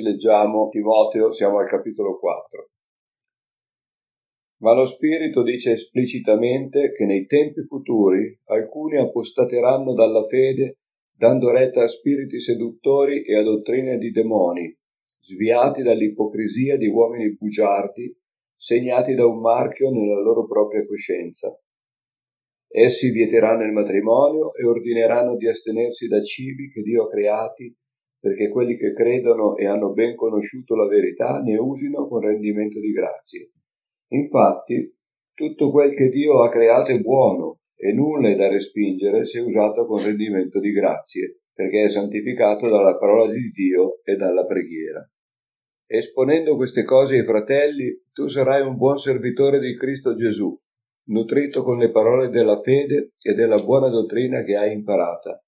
Leggiamo Timoteo, siamo al capitolo 4. Ma lo Spirito dice esplicitamente che nei tempi futuri alcuni apostateranno dalla fede, dando retta a spiriti seduttori e a dottrine di demoni, sviati dall'ipocrisia di uomini bugiardi, segnati da un marchio nella loro propria coscienza. Essi vieteranno il matrimonio e ordineranno di astenersi da cibi che Dio ha creati perché quelli che credono e hanno ben conosciuto la verità ne usino con rendimento di grazie. Infatti, tutto quel che Dio ha creato è buono e nulla è da respingere se usato con rendimento di grazie, perché è santificato dalla parola di Dio e dalla preghiera. Esponendo queste cose ai fratelli, tu sarai un buon servitore di Cristo Gesù, nutrito con le parole della fede e della buona dottrina che hai imparata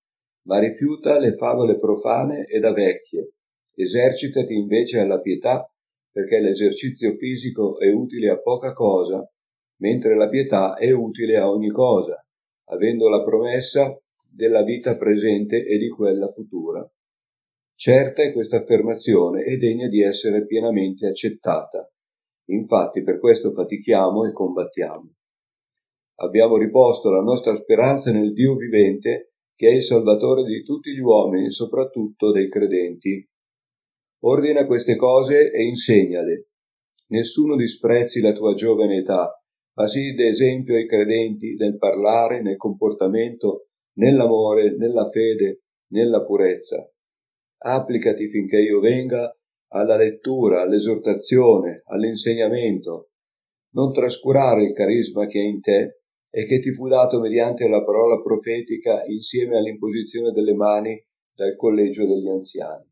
ma rifiuta le favole profane e da vecchie. Esercitati invece alla pietà, perché l'esercizio fisico è utile a poca cosa, mentre la pietà è utile a ogni cosa, avendo la promessa della vita presente e di quella futura. Certa è questa affermazione e degna di essere pienamente accettata. Infatti per questo fatichiamo e combattiamo. Abbiamo riposto la nostra speranza nel Dio vivente che è il Salvatore di tutti gli uomini, soprattutto dei credenti. Ordina queste cose e insegnale. Nessuno disprezzi la tua giovane età, ma sii d'esempio ai credenti nel parlare, nel comportamento, nell'amore, nella fede, nella purezza. Applicati finché io venga alla lettura, all'esortazione, all'insegnamento. Non trascurare il carisma che è in te, e che ti fu dato mediante la parola profetica insieme all'imposizione delle mani dal collegio degli anziani.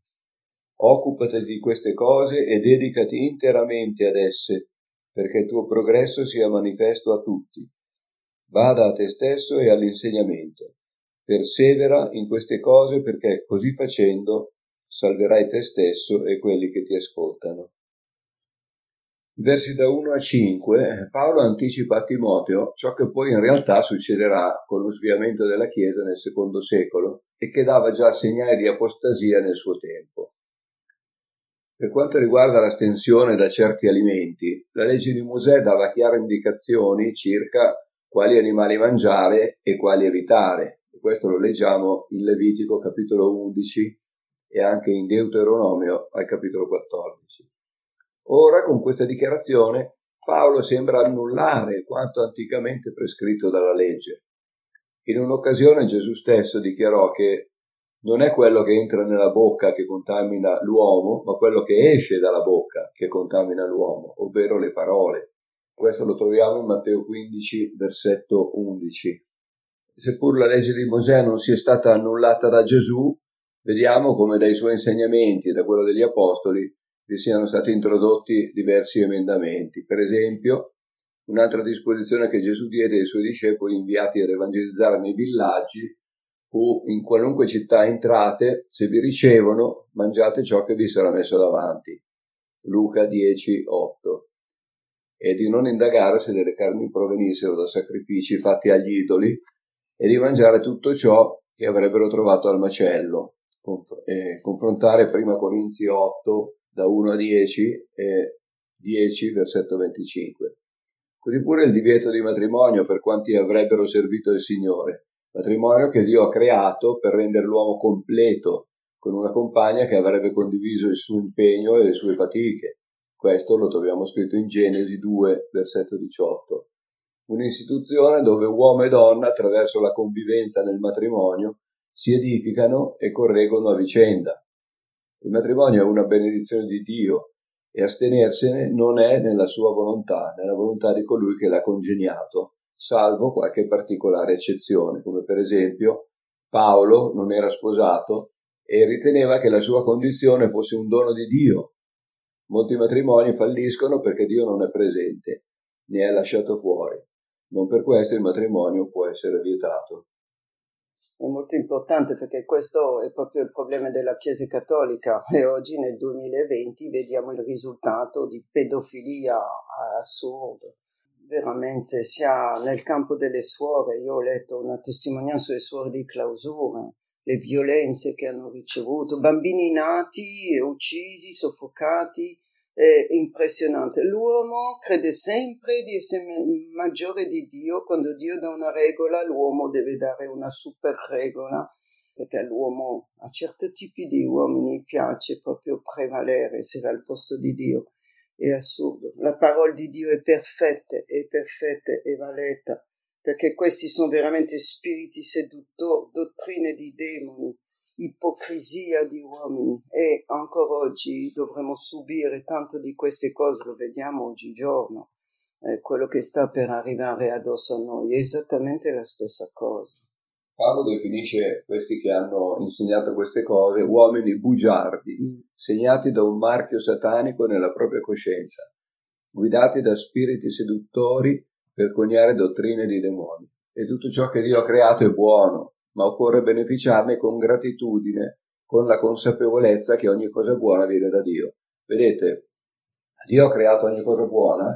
Occupati di queste cose e dedicati interamente ad esse, perché il tuo progresso sia manifesto a tutti. Bada a te stesso e all'insegnamento. Persevera in queste cose perché così facendo salverai te stesso e quelli che ti ascoltano versi da 1 a 5, Paolo anticipa a Timoteo ciò che poi in realtà succederà con lo sviamento della Chiesa nel secondo secolo e che dava già segnali di apostasia nel suo tempo. Per quanto riguarda l'astensione da certi alimenti, la legge di Mosè dava chiare indicazioni circa quali animali mangiare e quali evitare. Questo lo leggiamo in Levitico capitolo 11 e anche in Deuteronomio al capitolo 14. Ora, con questa dichiarazione, Paolo sembra annullare quanto anticamente prescritto dalla legge. In un'occasione Gesù stesso dichiarò che non è quello che entra nella bocca che contamina l'uomo, ma quello che esce dalla bocca che contamina l'uomo, ovvero le parole. Questo lo troviamo in Matteo 15, versetto 11. Seppur la legge di Mosè non sia stata annullata da Gesù, vediamo come dai suoi insegnamenti e da quello degli apostoli vi siano stati introdotti diversi emendamenti. Per esempio, un'altra disposizione che Gesù diede ai suoi discepoli inviati ad evangelizzare nei villaggi fu in qualunque città entrate, se vi ricevono, mangiate ciò che vi sarà messo davanti. Luca 10, 8. E di non indagare se delle carni provenissero da sacrifici fatti agli idoli e di mangiare tutto ciò che avrebbero trovato al macello. confrontare prima Corinzi 8, da 1 a 10 e 10 versetto 25. Così pure il divieto di matrimonio per quanti avrebbero servito il Signore, matrimonio che Dio ha creato per rendere l'uomo completo con una compagna che avrebbe condiviso il suo impegno e le sue fatiche. Questo lo troviamo scritto in Genesi 2, versetto 18. Un'istituzione dove uomo e donna, attraverso la convivenza nel matrimonio, si edificano e correggono a vicenda, il matrimonio è una benedizione di Dio e astenersene non è nella sua volontà, nella volontà di colui che l'ha congegnato, salvo qualche particolare eccezione, come per esempio Paolo non era sposato e riteneva che la sua condizione fosse un dono di Dio. Molti matrimoni falliscono perché Dio non è presente, ne è lasciato fuori. Non per questo il matrimonio può essere vietato è molto importante perché questo è proprio il problema della Chiesa Cattolica e oggi nel 2020 vediamo il risultato di pedofilia assurdo. Veramente sia nel campo delle suore, io ho letto una testimonianza sulle suore di clausura, le violenze che hanno ricevuto, bambini nati, uccisi, soffocati, è impressionante. L'uomo crede sempre di essere maggiore di Dio, quando Dio dà una regola, l'uomo deve dare una super regola, perché all'uomo, a certi tipi di uomini piace proprio prevalere, essere al posto di Dio. È assurdo. La parola di Dio è perfetta, è perfetta, è valeta perché questi sono veramente spiriti seduttori, dottrine di demoni, ipocrisia di uomini e ancora oggi dovremo subire tanto di queste cose, lo vediamo oggigiorno, eh, quello che sta per arrivare addosso a noi è esattamente la stessa cosa. Paolo definisce questi che hanno insegnato queste cose uomini bugiardi, mm. segnati da un marchio satanico nella propria coscienza, guidati da spiriti seduttori per coniare dottrine di demoni. E tutto ciò che Dio ha creato è buono, ma occorre beneficiarne con gratitudine, con la consapevolezza che ogni cosa buona viene da Dio. Vedete, Dio ha creato ogni cosa buona,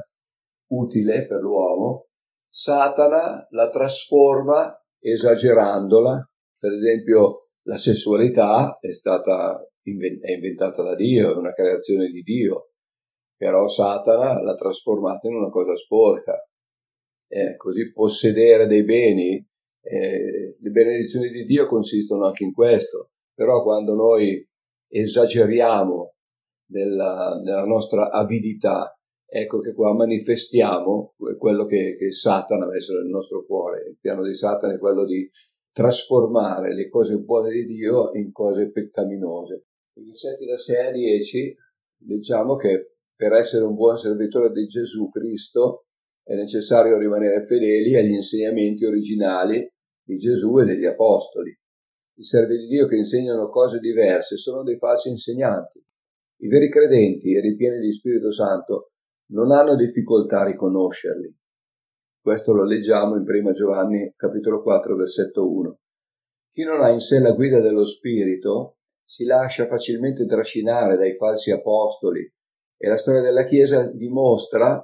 utile per l'uomo, Satana la trasforma esagerandola. Per esempio, la sessualità è stata è inventata da Dio, è una creazione di Dio, però Satana l'ha trasformata in una cosa sporca eh, così possedere dei beni, eh, le benedizioni di Dio consistono anche in questo, però quando noi esageriamo nella, nella nostra avidità, ecco che qua manifestiamo quello che, che Satana ha messo nel nostro cuore. Il piano di Satana è quello di trasformare le cose buone di Dio in cose peccaminose. I versetti da 6 a 10 leggiamo che per essere un buon servitore di Gesù Cristo è necessario rimanere fedeli agli insegnamenti originali di Gesù e degli Apostoli. I servi di Dio che insegnano cose diverse sono dei falsi insegnanti. I veri credenti ripieni di Spirito Santo non hanno difficoltà a riconoscerli. Questo lo leggiamo in 1 Giovanni capitolo 4 versetto 1. Chi non ha in sé la guida dello Spirito si lascia facilmente trascinare dai falsi apostoli e la storia della Chiesa dimostra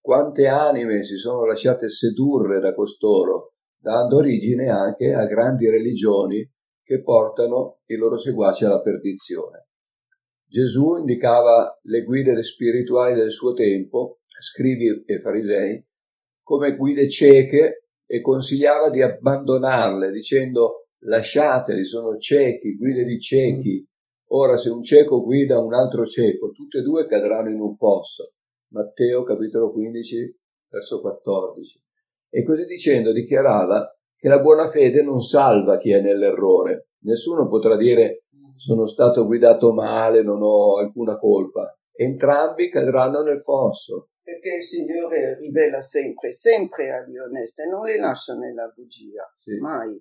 quante anime si sono lasciate sedurre da costoro, dando origine anche a grandi religioni che portano i loro seguaci alla perdizione. Gesù indicava le guide spirituali del suo tempo, scrivi e farisei, come guide cieche e consigliava di abbandonarle dicendo lasciateli, sono ciechi, guide di ciechi. Ora se un cieco guida un altro cieco, tutti e due cadranno in un fosso. Matteo capitolo 15 verso 14. E così dicendo dichiarava che la buona fede non salva chi è nell'errore. Nessuno potrà dire sono stato guidato male, non ho alcuna colpa. Entrambi cadranno nel fosso. Perché il Signore rivela sempre, sempre agli onesti, non li lascia nella bugia, sì. mai.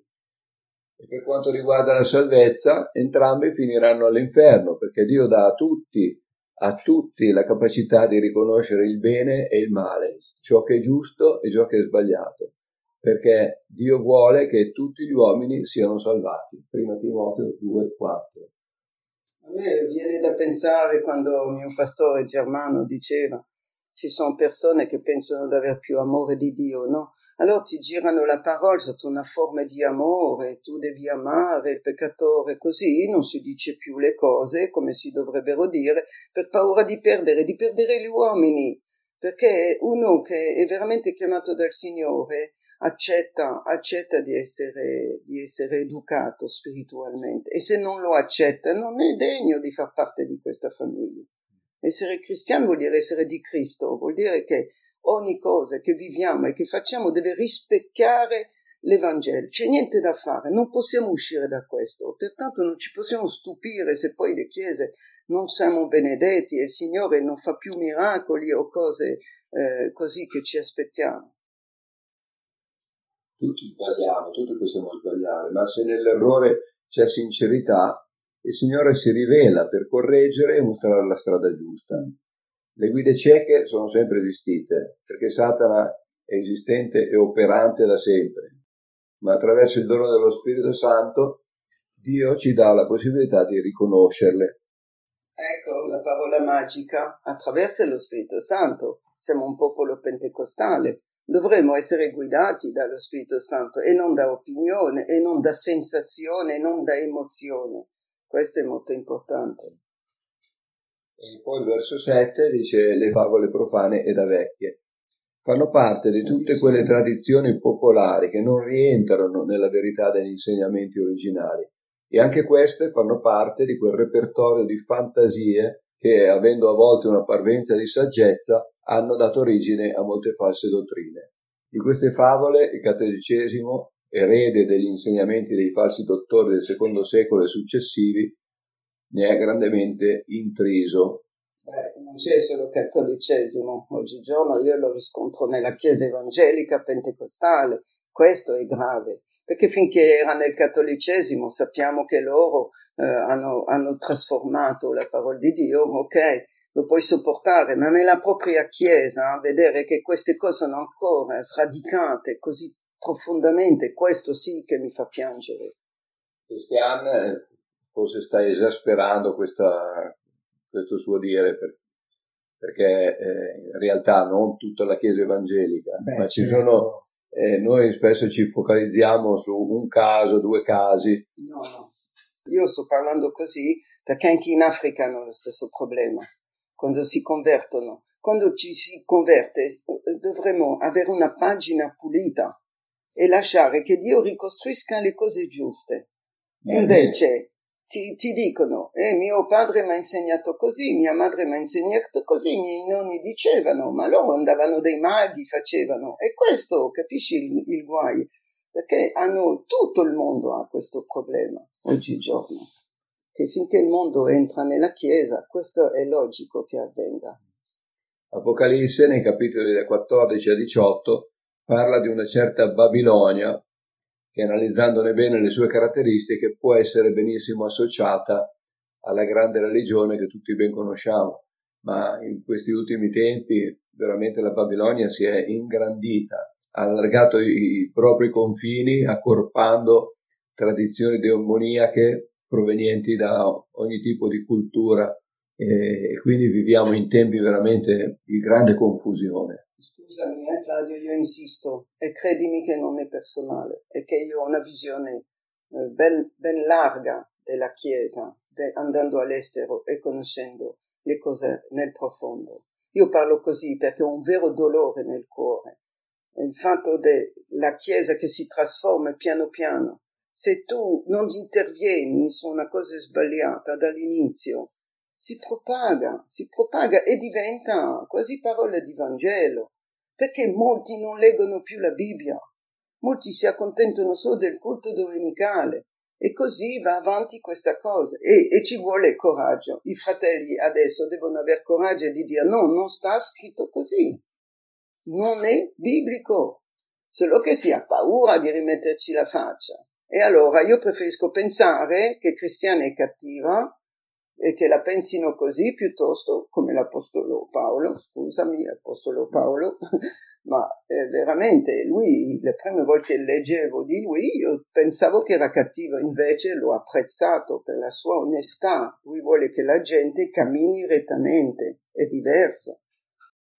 E per quanto riguarda la salvezza, entrambi finiranno all'inferno, perché Dio dà a tutti a tutti la capacità di riconoscere il bene e il male, ciò che è giusto e ciò che è sbagliato, perché Dio vuole che tutti gli uomini siano salvati. Prima Timoteo 2,4. A me viene da pensare quando mio pastore germano diceva ci sono persone che pensano di avere più amore di Dio, no? Allora ti girano la parola sotto una forma di amore, tu devi amare il peccatore, così non si dice più le cose come si dovrebbero dire per paura di perdere, di perdere gli uomini, perché uno che è veramente chiamato dal Signore accetta, accetta di, essere, di essere educato spiritualmente e se non lo accetta non è degno di far parte di questa famiglia. Essere cristiano vuol dire essere di Cristo, vuol dire che ogni cosa che viviamo e che facciamo deve rispecchiare l'Evangelo. C'è niente da fare, non possiamo uscire da questo, pertanto non ci possiamo stupire se poi le chiese non siamo benedetti e il Signore non fa più miracoli o cose eh, così che ci aspettiamo. Tutti sbagliamo, tutti possiamo sbagliare, ma se nell'errore c'è sincerità, il Signore si rivela per correggere e mostrare la strada giusta. Le guide cieche sono sempre esistite, perché Satana è esistente e operante da sempre, ma attraverso il dono dello Spirito Santo Dio ci dà la possibilità di riconoscerle. Ecco la parola magica, attraverso lo Spirito Santo. Siamo un popolo pentecostale, dovremmo essere guidati dallo Spirito Santo e non da opinione, e non da sensazione, e non da emozione. Questo è molto importante. E poi il verso 7 dice le favole profane e da vecchie. Fanno parte di tutte quelle tradizioni popolari che non rientrano nella verità degli insegnamenti originali e anche queste fanno parte di quel repertorio di fantasie che, avendo a volte una parvenza di saggezza, hanno dato origine a molte false dottrine. Di queste favole il cattolicesimo, erede degli insegnamenti dei falsi dottori del secondo secolo e successivi, ne è grandemente intriso. Eh, non c'è solo cattolicesimo, oggigiorno io lo riscontro nella Chiesa evangelica pentecostale, questo è grave, perché finché era nel cattolicesimo sappiamo che loro eh, hanno, hanno trasformato la parola di Dio, ok, lo puoi sopportare, ma nella propria Chiesa vedere che queste cose sono ancora sradicate così profondamente, questo sì che mi fa piangere. Cristian eh, forse sta esasperando questa, questo suo dire per, perché eh, in realtà non tutta la Chiesa evangelica, Beh, ma ci certo. sono, eh, noi spesso ci focalizziamo su un caso, due casi. No, no. Io sto parlando così perché anche in Africa hanno lo stesso problema quando si convertono. Quando ci si converte dovremmo avere una pagina pulita e lasciare che Dio ricostruisca le cose giuste. Invece ti, ti dicono, eh, mio padre mi ha insegnato così, mia madre mi ha insegnato così, i miei nonni dicevano, ma loro andavano dei maghi, facevano. E questo, capisci il, il guai? Perché hanno, tutto il mondo ha questo problema oggigiorno che finché il mondo entra nella Chiesa, questo è logico che avvenga. Apocalisse, nei capitoli da 14 a 18, parla di una certa Babilonia che, analizzandone bene le sue caratteristiche, può essere benissimo associata alla grande religione che tutti ben conosciamo. Ma in questi ultimi tempi veramente la Babilonia si è ingrandita, ha allargato i propri confini, accorpando tradizioni demoniache provenienti da ogni tipo di cultura e quindi viviamo in tempi veramente di grande confusione. Scusami eh, Claudio, io insisto e credimi che non è personale, è che io ho una visione eh, ben, ben larga della Chiesa, de, andando all'estero e conoscendo le cose nel profondo. Io parlo così perché ho un vero dolore nel cuore. Il fatto della Chiesa che si trasforma piano piano se tu non intervieni su una cosa sbagliata dall'inizio, si propaga, si propaga e diventa quasi parole di Vangelo, perché molti non leggono più la Bibbia, molti si accontentano solo del culto domenicale e così va avanti questa cosa e, e ci vuole coraggio. I fratelli adesso devono avere coraggio di dire no, non sta scritto così, non è biblico, solo che si ha paura di rimetterci la faccia. E allora io preferisco pensare che Cristiana è cattiva e che la pensino così piuttosto come l'Apostolo Paolo, scusami, l'Apostolo Paolo, ma eh, veramente lui, le prime volte che leggevo di lui, io pensavo che era cattivo, invece l'ho apprezzato per la sua onestà, lui vuole che la gente cammini rettamente, è diverso.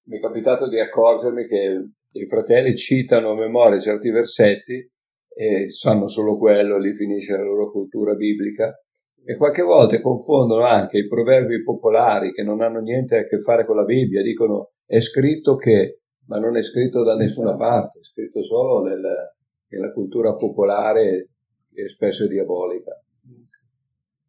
Mi è capitato di accorgermi che i fratelli citano a memoria certi versetti e sanno solo quello, lì finisce la loro cultura biblica. E qualche volta confondono anche i proverbi popolari che non hanno niente a che fare con la Bibbia, dicono è scritto che, ma non è scritto da nessuna parte, è scritto solo nel, nella cultura popolare che spesso è diabolica.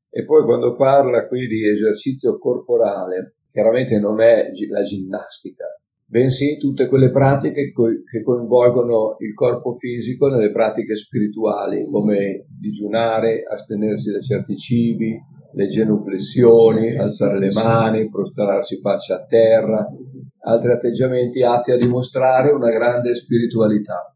E poi quando parla qui di esercizio corporale, chiaramente non è la ginnastica, bensì tutte quelle pratiche che coinvolgono il corpo fisico nelle pratiche spirituali, come digiunare, astenersi da certi cibi, le genuflessioni, alzare le mani, prostrarsi faccia a terra, altri atteggiamenti atti a dimostrare una grande spiritualità.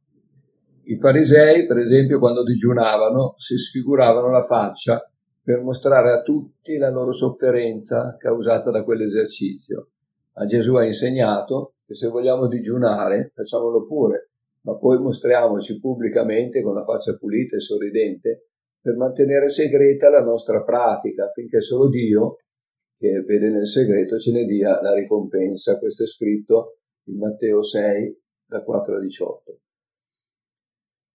I farisei, per esempio, quando digiunavano, si sfiguravano la faccia per mostrare a tutti la loro sofferenza causata da quell'esercizio. Ma Gesù ha insegnato che se vogliamo digiunare facciamolo pure, ma poi mostriamoci pubblicamente con la faccia pulita e sorridente per mantenere segreta la nostra pratica affinché solo Dio, che vede nel segreto, ce ne dia la ricompensa. Questo è scritto in Matteo 6, da 4 a 18.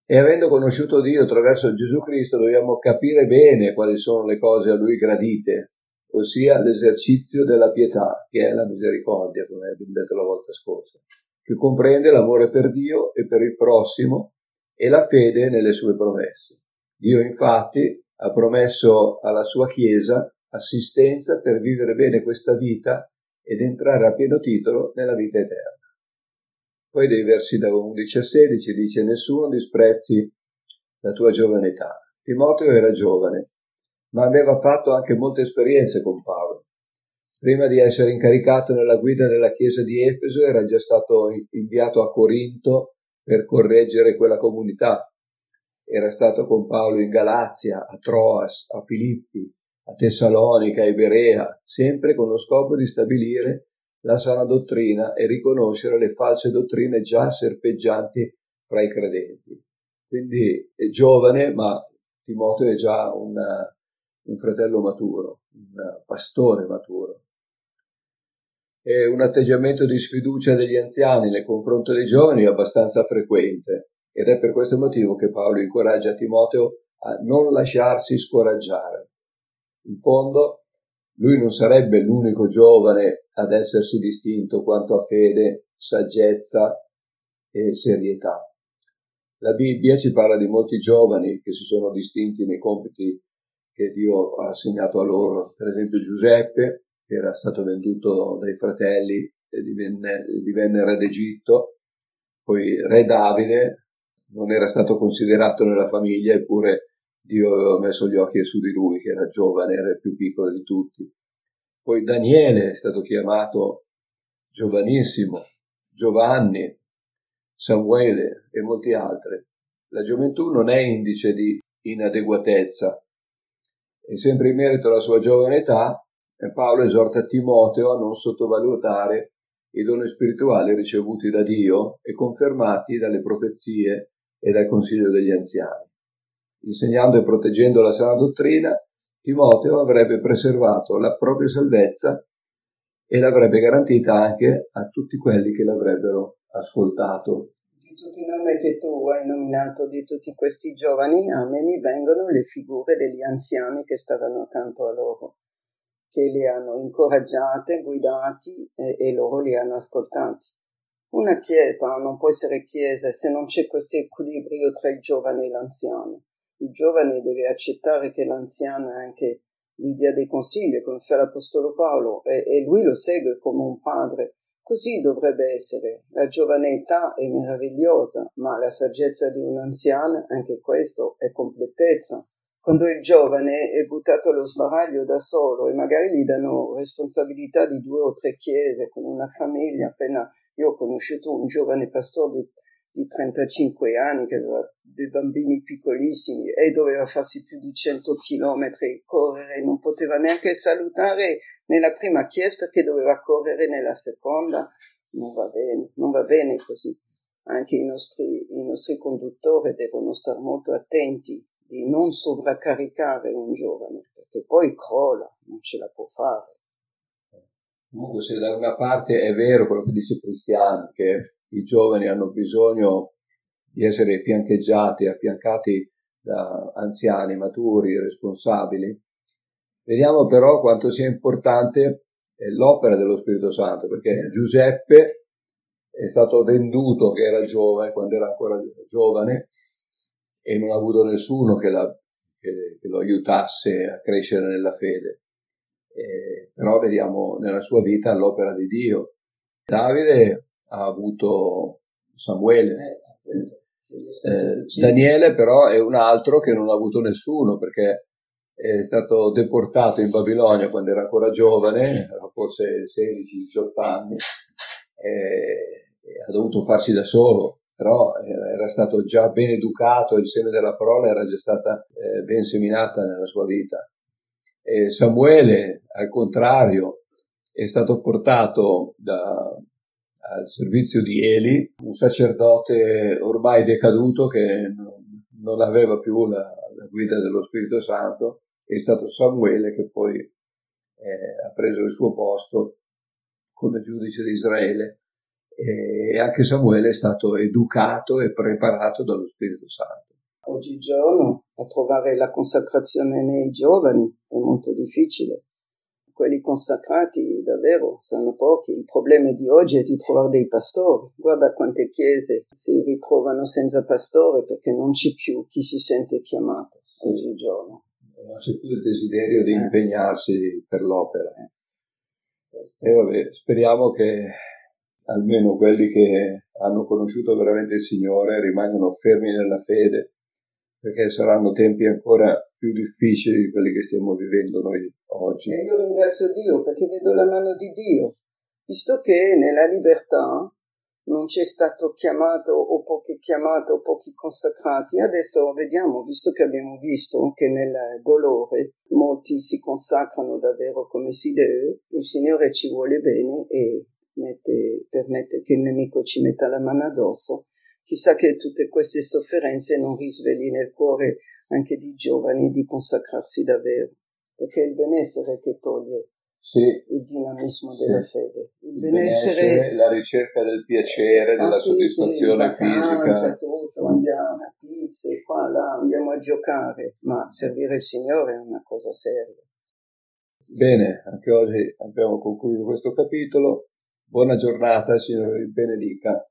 E avendo conosciuto Dio attraverso Gesù Cristo dobbiamo capire bene quali sono le cose a Lui gradite, ossia l'esercizio della pietà, che è la misericordia, come abbiamo detto la volta scorsa, che comprende l'amore per Dio e per il prossimo e la fede nelle sue promesse. Dio infatti ha promesso alla sua Chiesa assistenza per vivere bene questa vita ed entrare a pieno titolo nella vita eterna. Poi dei versi da 11 a 16 dice nessuno disprezzi la tua giovane età. Timoteo era giovane, ma aveva fatto anche molte esperienze con Paolo. Prima di essere incaricato nella guida della chiesa di Efeso era già stato inviato a Corinto per correggere quella comunità. Era stato con Paolo in Galazia, a Troas, a Filippi, a Tessalonica e Berea, sempre con lo scopo di stabilire la sana dottrina e riconoscere le false dottrine già serpeggianti fra i credenti. Quindi è giovane, ma Timoteo è già un, un fratello maturo, un pastore maturo. E un atteggiamento di sfiducia degli anziani nei confronti dei giovani è abbastanza frequente ed è per questo motivo che Paolo incoraggia Timoteo a non lasciarsi scoraggiare. In fondo, lui non sarebbe l'unico giovane ad essersi distinto quanto a fede, saggezza e serietà. La Bibbia ci parla di molti giovani che si sono distinti nei compiti che Dio ha assegnato a loro. Per esempio Giuseppe, che era stato venduto dai fratelli e divenne, divenne re d'Egitto, poi re Davide, non era stato considerato nella famiglia, eppure Dio aveva messo gli occhi su di lui, che era giovane, era il più piccolo di tutti. Poi Daniele è stato chiamato giovanissimo, Giovanni, Samuele e molti altri. La gioventù non è indice di inadeguatezza. E sempre in merito alla sua giovane età, Paolo esorta Timoteo a non sottovalutare i doni spirituali ricevuti da Dio e confermati dalle profezie e dal consiglio degli anziani insegnando e proteggendo la sana dottrina, Timoteo avrebbe preservato la propria salvezza e l'avrebbe garantita anche a tutti quelli che l'avrebbero ascoltato. Di tutti i nomi che tu hai nominato, di tutti questi giovani, a me mi vengono le figure degli anziani che stavano accanto a loro, che li hanno incoraggiate, guidati e, e loro li hanno ascoltati. Una chiesa non può essere chiesa se non c'è questo equilibrio tra il giovane e l'anziano il giovane deve accettare che l'anziano è anche l'idea dei consigli, come fa l'Apostolo Paolo, e, e lui lo segue come un padre. Così dovrebbe essere. La giovane età è meravigliosa, ma la saggezza di un anziano, anche questo, è completezza. Quando il giovane è buttato allo sbaraglio da solo e magari gli danno responsabilità di due o tre chiese con una famiglia, appena io ho conosciuto un giovane pastore di di 35 anni che aveva dei bambini piccolissimi e doveva farsi più di 100 chilometri correre, non poteva neanche salutare nella prima chiesa perché doveva correre nella seconda, non va bene, non va bene così. Anche i nostri, i nostri conduttori devono stare molto attenti di non sovraccaricare un giovane perché poi crolla, non ce la può fare. Comunque se da una parte è vero quello che dice Cristiano, che i giovani hanno bisogno di essere fiancheggiati, affiancati da anziani, maturi, responsabili. Vediamo però quanto sia importante l'opera dello Spirito Santo, perché Giuseppe è stato venduto che era giovane, quando era ancora giovane, e non ha avuto nessuno che, la, che, che lo aiutasse a crescere nella fede. Eh, però vediamo nella sua vita l'opera di Dio. Davide ha avuto Samuele. Eh, eh Daniele però è un altro che non ha avuto nessuno perché è stato deportato in Babilonia quando era ancora giovane, forse 16-18 anni, e, ha dovuto farsi da solo, però era stato già ben educato, il seme della parola era già stata eh, ben seminata nella sua vita. E Samuele, al contrario, è stato portato da, al servizio di Eli, un sacerdote ormai decaduto che non, non aveva più la, la, guida dello Spirito Santo, è stato Samuele che poi eh, ha preso il suo posto come giudice di Israele e anche Samuele è stato educato e preparato dallo Spirito Santo. Oggigiorno a trovare la consacrazione nei giovani è molto difficile. Quelli consacrati davvero sono pochi. Il problema di oggi è di trovare dei pastori. Guarda quante chiese si ritrovano senza pastore perché non c'è più chi si sente chiamato oggigiorno. Non c'è più il desiderio di eh. impegnarsi per l'opera. Eh. E vabbè, speriamo che almeno quelli che hanno conosciuto veramente il Signore rimangano fermi nella fede, perché saranno tempi ancora più difficili di quelli che stiamo vivendo noi oggi. E io ringrazio Dio perché vedo la mano di Dio, visto che nella libertà non c'è stato chiamato o pochi chiamati o pochi consacrati. Adesso vediamo, visto che abbiamo visto che nel dolore molti si consacrano davvero come si deve, il Signore ci vuole bene e mette, permette che il nemico ci metta la mano addosso, chissà che tutte queste sofferenze non risvegli nel cuore anche di giovani di consacrarsi davvero, perché è il benessere che toglie sì. il dinamismo sì. della fede. Il, il benessere, benessere, la ricerca del piacere, della ah, sì, soddisfazione vacanza, fisica. Tutto, andiamo a pizze, qua, là, andiamo a giocare, ma servire il Signore è una cosa seria. Bene, anche oggi abbiamo concluso questo capitolo. Buona giornata, Signore vi benedica.